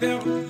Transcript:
Mira